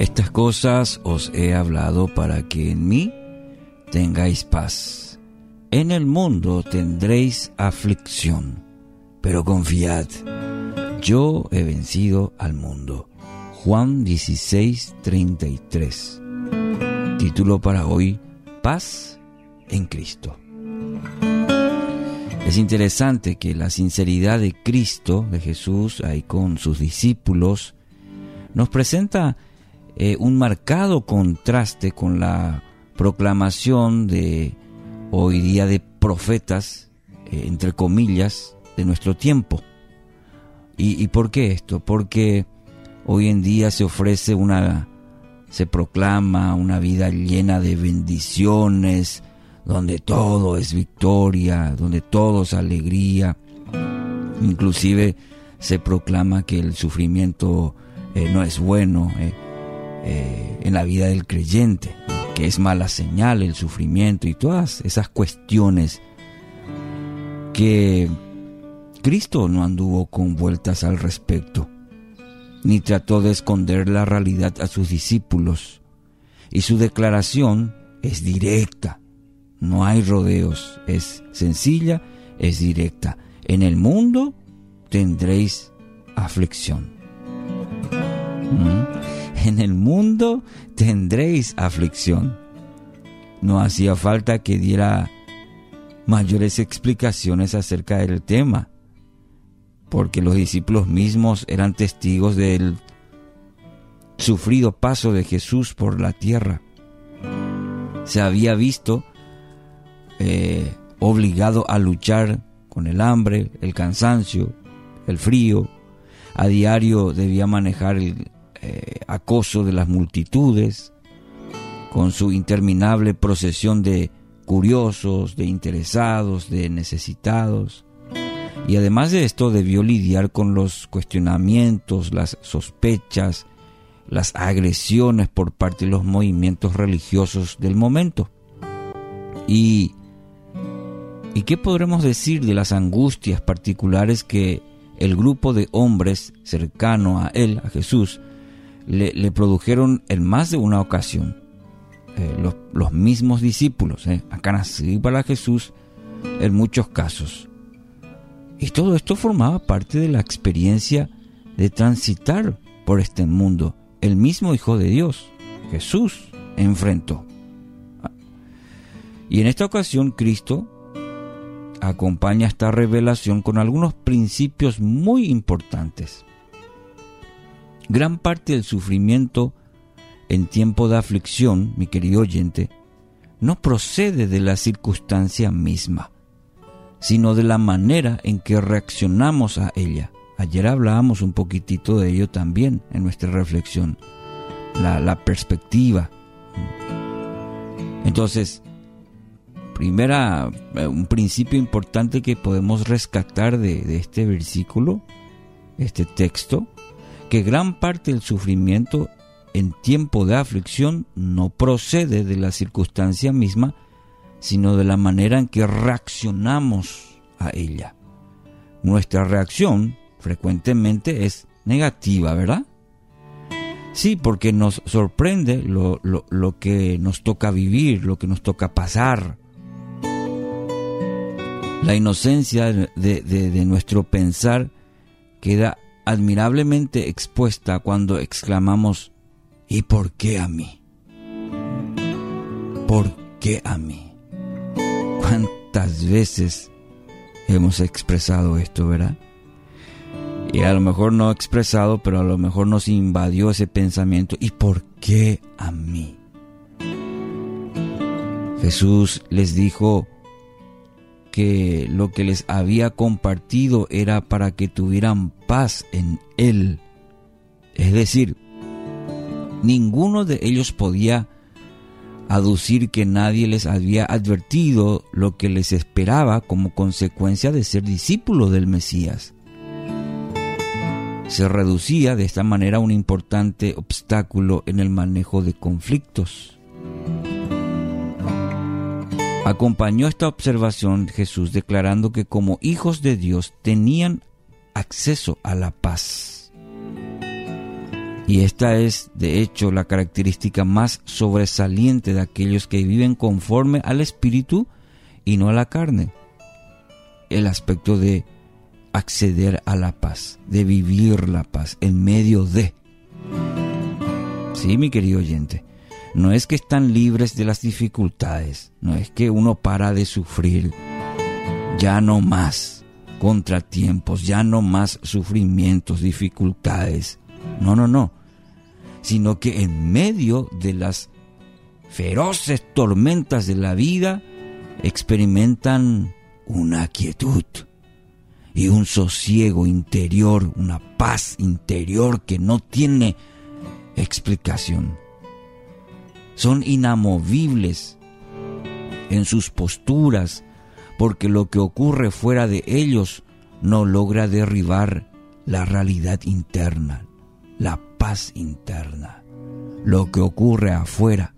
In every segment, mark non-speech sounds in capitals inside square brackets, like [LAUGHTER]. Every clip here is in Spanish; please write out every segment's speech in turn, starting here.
Estas cosas os he hablado para que en mí tengáis paz. En el mundo tendréis aflicción, pero confiad, yo he vencido al mundo. Juan 16, 33. Título para hoy, Paz en Cristo. Es interesante que la sinceridad de Cristo, de Jesús, ahí con sus discípulos, nos presenta eh, un marcado contraste con la proclamación de hoy día de profetas, eh, entre comillas, de nuestro tiempo. ¿Y, ¿Y por qué esto? Porque hoy en día se ofrece una, se proclama una vida llena de bendiciones, donde todo es victoria, donde todo es alegría. Inclusive se proclama que el sufrimiento eh, no es bueno eh, en la vida del creyente, que es mala señal el sufrimiento y todas esas cuestiones que Cristo no anduvo con vueltas al respecto, ni trató de esconder la realidad a sus discípulos, y su declaración es directa, no hay rodeos, es sencilla, es directa. En el mundo tendréis aflicción. ¿Mm? En el mundo tendréis aflicción. No hacía falta que diera mayores explicaciones acerca del tema, porque los discípulos mismos eran testigos del sufrido paso de Jesús por la tierra. Se había visto eh, obligado a luchar con el hambre, el cansancio, el frío. A diario debía manejar el eh, acoso de las multitudes, con su interminable procesión de curiosos, de interesados, de necesitados. Y además de esto debió lidiar con los cuestionamientos, las sospechas, las agresiones por parte de los movimientos religiosos del momento. Y ¿Y qué podremos decir de las angustias particulares que el grupo de hombres cercano a él, a Jesús, le, produjeron en más de una ocasión? Eh, los, mismos discípulos, eh, acá nací para Jesús en muchos casos. Y todo esto formaba parte de la experiencia de transitar por este mundo. El mismo Hijo de Dios, Jesús, enfrentó. Y en esta ocasión Cristo acompaña esta revelación con algunos principios muy importantes. Gran parte del sufrimiento en tiempo de aflicción, mi querido oyente, no procede de la circunstancia misma, sino de la manera en que reaccionamos a ella. Ayer hablábamos un poquitito de ello también en nuestra reflexión, la, perspectiva. Entonces, primera, eh, un principio importante que podemos rescatar de, este versículo, este texto, que gran parte del sufrimiento en tiempo de aflicción no procede de la circunstancia misma, sino de la manera en que reaccionamos a ella. Nuestra reacción frecuentemente es negativa, ¿verdad? Sí, porque nos sorprende lo, lo, que nos toca vivir, lo que nos toca pasar, la inocencia de, nuestro pensar queda admirablemente expuesta cuando exclamamos, ¿y por qué a mí? ¿Por qué a mí? ¿Cuántas veces hemos expresado esto, verdad? Y a lo mejor no expresado, pero a lo mejor nos invadió ese pensamiento, ¿y por qué a mí? Jesús les dijo, que lo que les había compartido era para que tuvieran paz en Él. Es decir, ninguno de ellos podía aducir que nadie les había advertido lo que les esperaba como consecuencia de ser discípulos del Mesías. Se reducía de esta manera un importante obstáculo en el manejo de conflictos. Acompañó esta observación Jesús declarando que como hijos de Dios tenían acceso a la paz. Y esta es, de hecho, la característica más sobresaliente de aquellos que viven conforme al Espíritu y no a la carne. El aspecto de acceder a la paz, de vivir la paz en medio de. Sí, mi querido oyente, no es que están libres de las dificultades, no es que uno para de sufrir, ya no más contratiempos, ya no más sufrimientos, dificultades. No, no, no sino que en medio de las feroces tormentas de la vida experimentan una quietud y un sosiego interior, una paz interior que no tiene explicación. Son inamovibles en sus posturas porque lo que ocurre fuera de ellos no logra derribar la realidad interna, la paz interna. Lo que ocurre afuera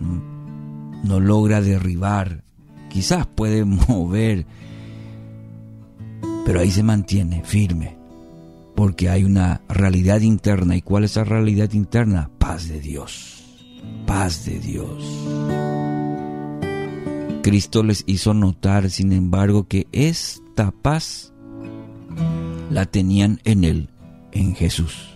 mm, no logra derribar, quizás puede [LAUGHS] mover, pero ahí se mantiene firme, porque hay una realidad interna. ¿Y cuál es esa realidad interna? Paz de Dios, de Dios. Cristo les hizo notar, sin embargo, que esta paz la tenían en Él, en Jesús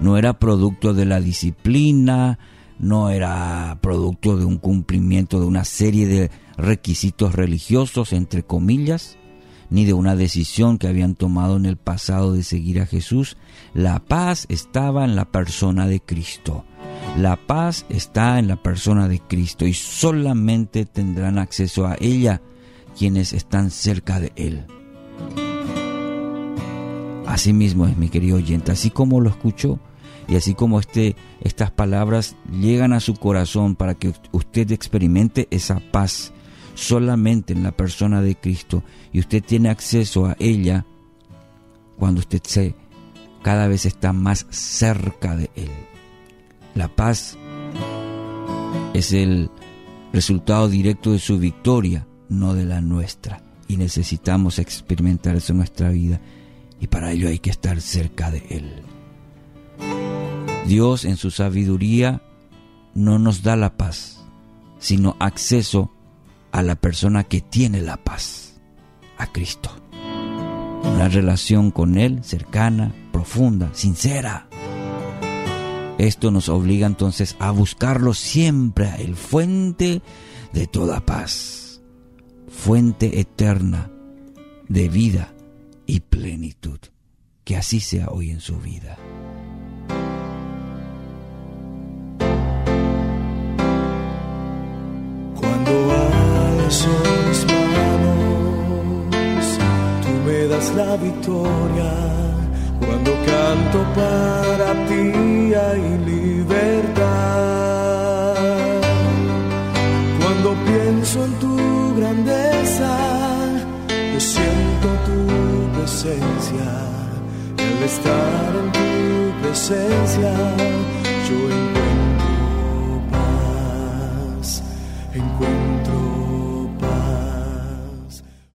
no era producto de la disciplina, no era producto de un cumplimiento de una serie de requisitos religiosos, entre comillas, ni de una decisión que habían tomado en el pasado de seguir a Jesús. La paz estaba en la persona de Cristo. La paz está en la persona de Cristo y solamente tendrán acceso a ella quienes están cerca de Él. Así mismo es, mi querido oyente, así como lo escuchó y así como este, estas palabras llegan a su corazón para que usted experimente esa paz solamente en la persona de Cristo y usted tiene acceso a ella cuando usted se cada vez está más cerca de Él. La paz es el resultado directo de su victoria, no de la nuestra. Y necesitamos experimentar eso en nuestra vida y para ello hay que estar cerca de Él. Dios en su sabiduría no nos da la paz, sino acceso a la persona que tiene la paz, a Cristo. Una relación con Él cercana, profunda, sincera. Esto nos obliga entonces a buscarlo siempre, el fuente de toda paz, fuente eterna de vida y plenitud. Que así sea hoy en su vida. Cuando alzo mis manos, tú me das la victoria. Cuando canto para ti hay libertad. Cuando pienso en tu grandeza, yo siento tu presencia, el estar en tu presencia, yo encuentro